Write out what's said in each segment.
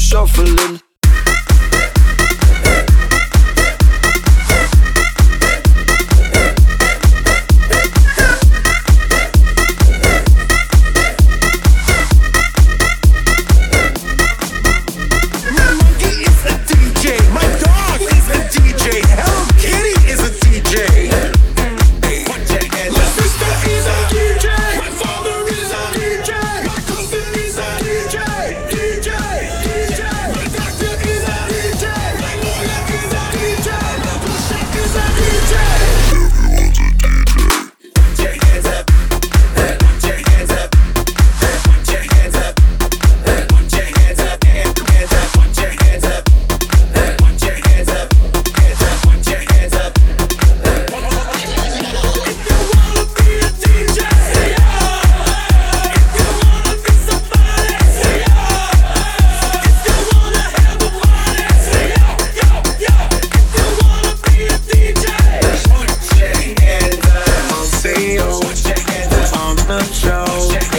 shuffling.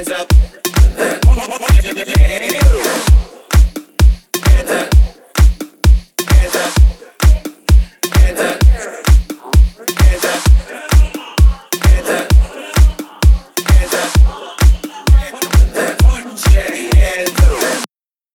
hands up.